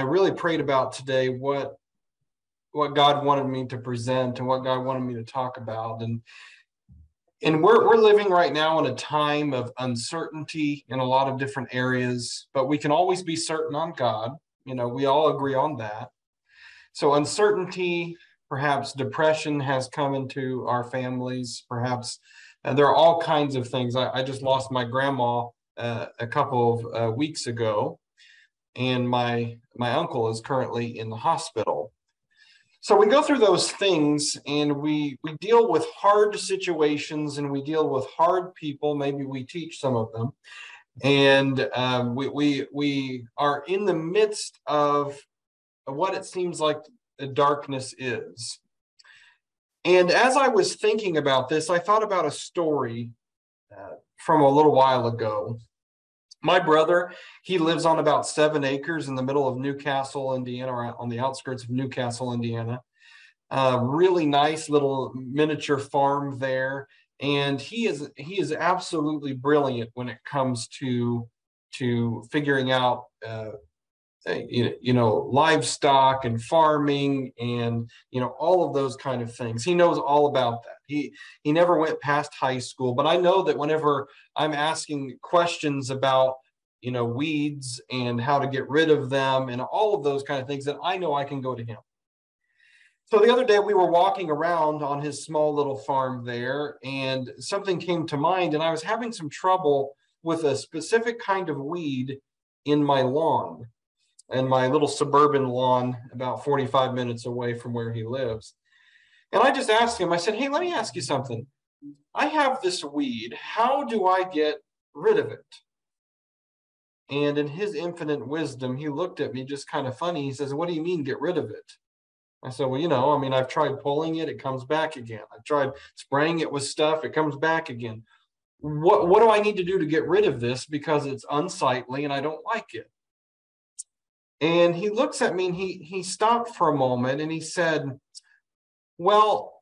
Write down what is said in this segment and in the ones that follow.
I really prayed about today what what God wanted me to present and what God wanted me to talk about. And and we're we're living right now in a time of uncertainty in a lot of different areas, but we can always be certain on God. You know, we all agree on that. So uncertainty, perhaps depression has come into our families. Perhaps and there are all kinds of things. I, I just lost my grandma uh, a couple of uh, weeks ago, and my my uncle is currently in the hospital. So we go through those things and we we deal with hard situations and we deal with hard people. Maybe we teach some of them, and um, we we we are in the midst of what it seems like darkness is. And as I was thinking about this, I thought about a story uh, from a little while ago. My brother, he lives on about seven acres in the middle of New Castle, Indiana, or on the outskirts of New Castle, Indiana. Uh, really nice little miniature farm there, and he is he is absolutely brilliant when it comes to to figuring out uh, Uh, you know livestock and farming and you know all of those kind of things. He knows all about that. He he never went past high school but i know that whenever i'm asking questions about you know weeds and how to get rid of them and all of those kind of things that i know i can go to him. So the other day we were walking around on his small little farm there and something came to mind and i was having some trouble with a specific kind of weed in my lawn and my little suburban lawn about 45 minutes away from where he lives. And I just asked him, I said, Hey, let me ask you something. I have this weed. How do I get rid of it? And in his infinite wisdom, he looked at me just kind of funny. He says, What do you mean, get rid of it? I said, Well, you know, I mean, I've tried pulling it, it comes back again. I've tried spraying it with stuff, it comes back again. What, what do I need to do to get rid of this because it's unsightly and I don't like it? And he looks at me and he he stopped for a moment and he said, Well,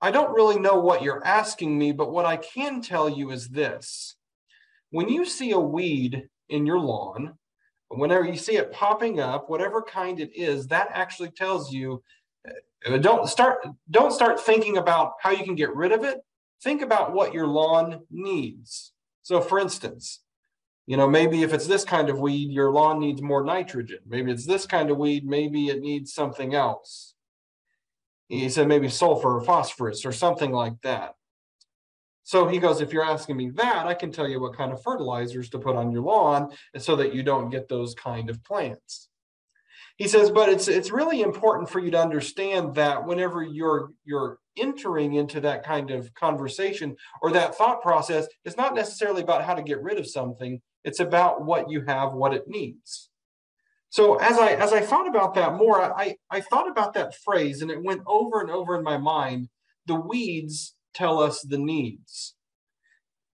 I don't really know what you're asking me, but what I can tell you is this. When you see a weed in your lawn, whenever you see it popping up, whatever kind it is, that actually tells you uh, don't start don't start thinking about how you can get rid of it. Think about what your lawn needs. So for instance, you know, maybe if it's this kind of weed, your lawn needs more nitrogen. Maybe it's this kind of weed, maybe it needs something else. He said maybe sulfur or phosphorus or something like that. So he goes, if you're asking me that, I can tell you what kind of fertilizers to put on your lawn so that you don't get those kind of plants. He says, but it's it's really important for you to understand that whenever you're you're entering into that kind of conversation or that thought process, it's not necessarily about how to get rid of something. It's about what you have, what it needs. So as I as I thought about that more, I, I thought about that phrase and it went over and over in my mind. The weeds tell us the needs.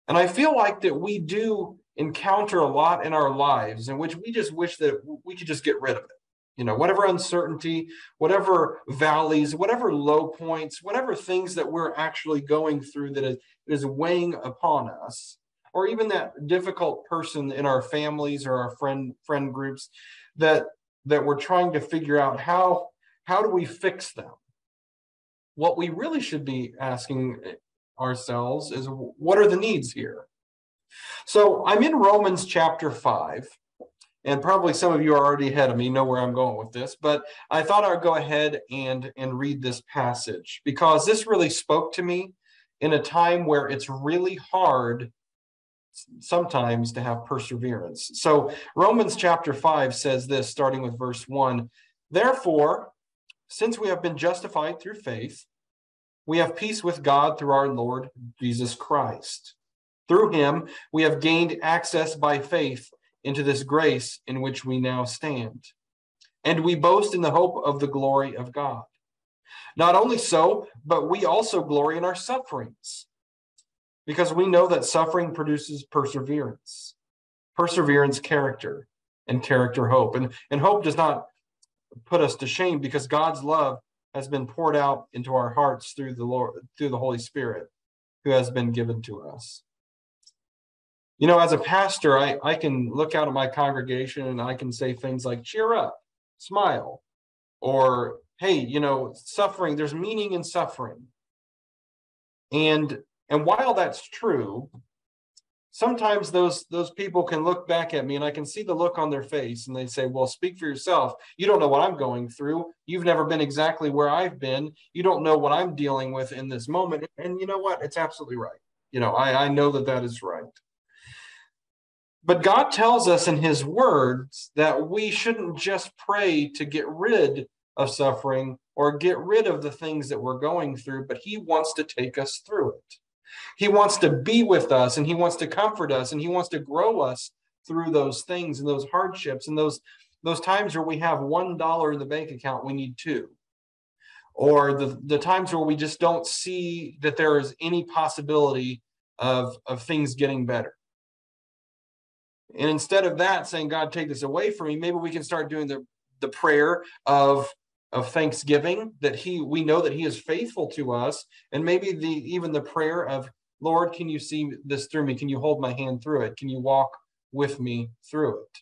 And I feel like that we do encounter a lot in our lives in which we just wish that we could just get rid of it. You know, whatever uncertainty, whatever valleys, whatever low points, whatever things that we're actually going through that is, is weighing upon us, or even that difficult person in our families or our friend friend groups that that we're trying to figure out how how do we fix them? What we really should be asking ourselves is what are the needs here? So i'm in romans chapter 5 and probably some of you are already ahead of me know where i'm going with this but i thought i'd go ahead and and read this passage because this really spoke to me in a time where it's really hard sometimes to have perseverance. So Romans chapter 5 says this, starting with verse 1 Therefore, since we have been justified through faith, we have peace with God through our Lord Jesus Christ. Through him, we have gained access by faith into this grace in which we now stand. And we boast in the hope of the glory of God. Not only so, but we also glory in our sufferings because we know that suffering produces perseverance, perseverance, character, and character, hope. And, and hope does not put us to shame because God's love has been poured out into our hearts through the Lord, through the Holy Spirit who has been given to us. You know, as a pastor, I, I can look out at my congregation and I can say things like, cheer up. smile. Or, hey, you know, suffering, there's meaning in suffering. And and while that's true, sometimes those those people can look back at me and I can see the look on their face and they say, "Well, speak for yourself. You don't know what I'm going through. You've never been exactly where I've been. You don't know what I'm dealing with in this moment." And you know what? It's absolutely right. You know, I, I know that that is right. But God tells us in His words that we shouldn't just pray to get rid of suffering or get rid of the things that we're going through, but He wants to take us through it. He wants to be with us and he wants to comfort us and he wants to grow us through those things and those hardships and those those times where we have one dollar in the bank account, we need two. Or the, the times where we just don't see that there is any possibility of, of things getting better. And instead of that, saying, God, take this away from me, maybe we can start doing the, the prayer of of thanksgiving that he we know that he is faithful to us. And maybe the even the prayer of lord can you see this through me? Can you hold my hand through it? Can you walk with me through it?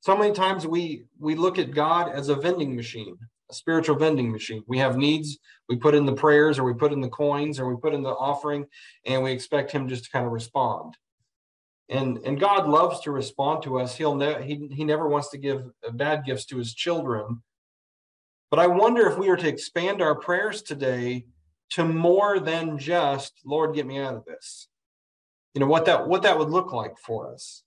So many times we we look at god as a vending machine a spiritual vending machine. We have needs we put in the prayers or we put in the coins or we put in the offering and we expect him just to kind of respond and and God loves to respond to us. He'll ne- he he never wants to give bad gifts to his children. But I wonder if we were to expand our prayers today to more than just Lord, get me out of this. You know what that what that would look like for us.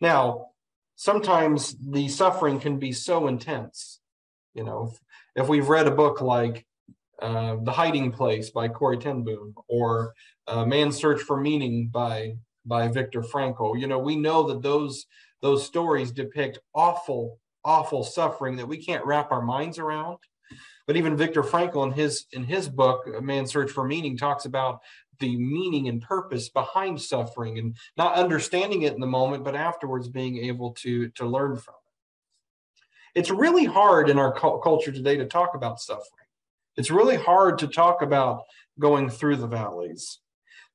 Now, sometimes the suffering can be so intense. You know, if, if we've read a book like uh, The Hiding Place by Corrie ten Boom or uh, Man's Search for Meaning by by Viktor Frankl. You know, we know that those those stories depict awful, awful suffering that we can't wrap our minds around. But even Viktor Frankl in his in his book, A Man's Search for Meaning, talks about the meaning and purpose behind suffering and not understanding it in the moment, but afterwards being able to to learn from it. It's really hard in our culture today to talk about suffering. It's really hard to talk about going through the valleys.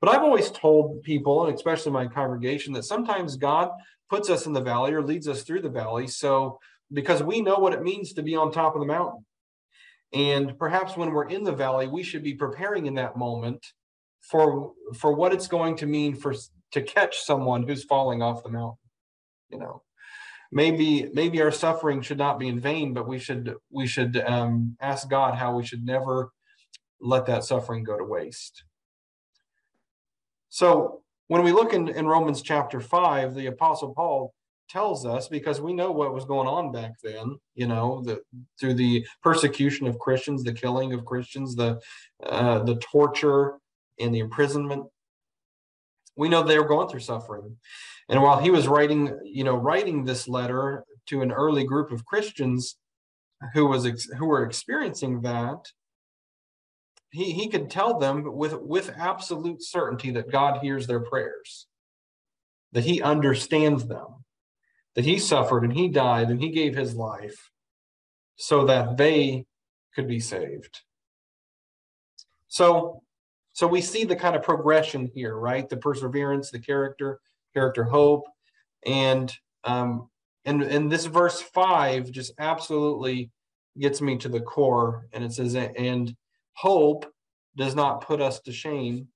But I've always told people, and especially my congregation, that sometimes God puts us in the valley or leads us through the valley. So, because we know what it means to be on top of the mountain. And perhaps when we're in the valley, we should be preparing in that moment for for what it's going to mean for to catch someone who's falling off the mountain. You know, maybe maybe our suffering should not be in vain, but we should we should um, ask God how we should never let that suffering go to waste. So when we look in, in Romans chapter 5, the Apostle Paul tells us because we know what was going on back then you know the through the persecution of christians the killing of christians the uh, the torture and the imprisonment we know they were going through suffering. And while he was writing you know writing this letter to an early group of christians who was who were experiencing that he, he could tell them with, with absolute certainty that God hears their prayers, that he understands them, that he suffered and he died and he gave his life so that they could be saved. So, so we see the kind of progression here, right? The perseverance, the character, character hope, and um, and and this verse five just absolutely gets me to the core, and it says, and Hope does not put us to shame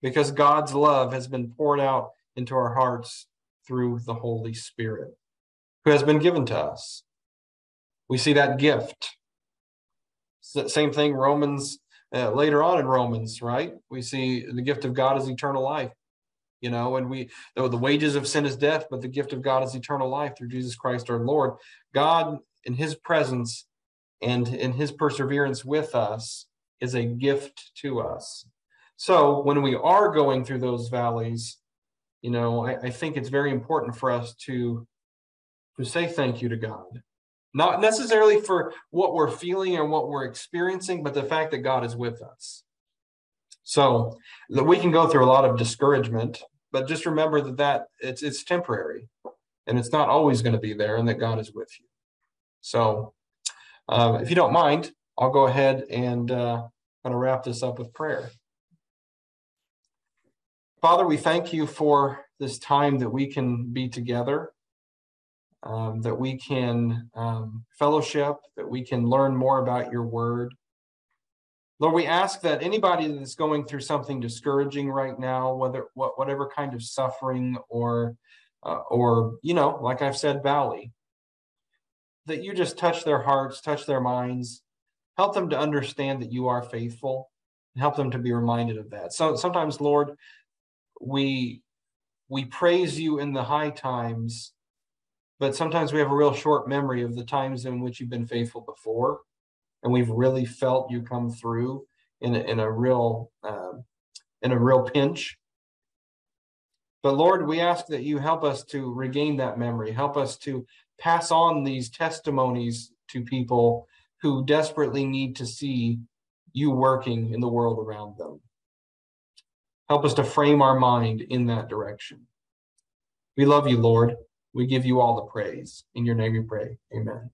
because God's love has been poured out into our hearts through the Holy Spirit who has been given to us. We see that gift. Same thing, Romans, uh, later on in Romans, right? We see the gift of God is eternal life. You know, and we, though the wages of sin is death, but the gift of God is eternal life through Jesus Christ our Lord. God, in his presence and in his perseverance with us, is a gift to us. So when we are going through those valleys, you know, I, I think it's very important for us to to say thank you to God. Not necessarily for what we're feeling or what we're experiencing, but the fact that God is with us. So that we can go through a lot of discouragement, but just remember that that it's it's temporary, and it's not always going to be there, and that God is with you. So, uh, if you don't mind, I'll go ahead and uh, kind of wrap this up with prayer. Father, we thank you for this time that we can be together. um, that we can um, fellowship, that we can learn more about your word. Lord, we ask that anybody that's going through something discouraging right now, whether what whatever kind of suffering or uh, or you know, like I've said, valley, that you just touch their hearts, touch their minds, help them to understand that you are faithful, and help them to be reminded of that. So sometimes, Lord, we we praise you in the high times but sometimes we have a real short memory of the times in which you've been faithful before and we've really felt you come through in a, in a real uh, in a real pinch. But lord we ask that you help us to regain that memory. Help us to pass on these testimonies to people who desperately need to see you working in the world around them help us to frame our mind in that direction we love you lord we give you all the praise. In your name we pray. Amen.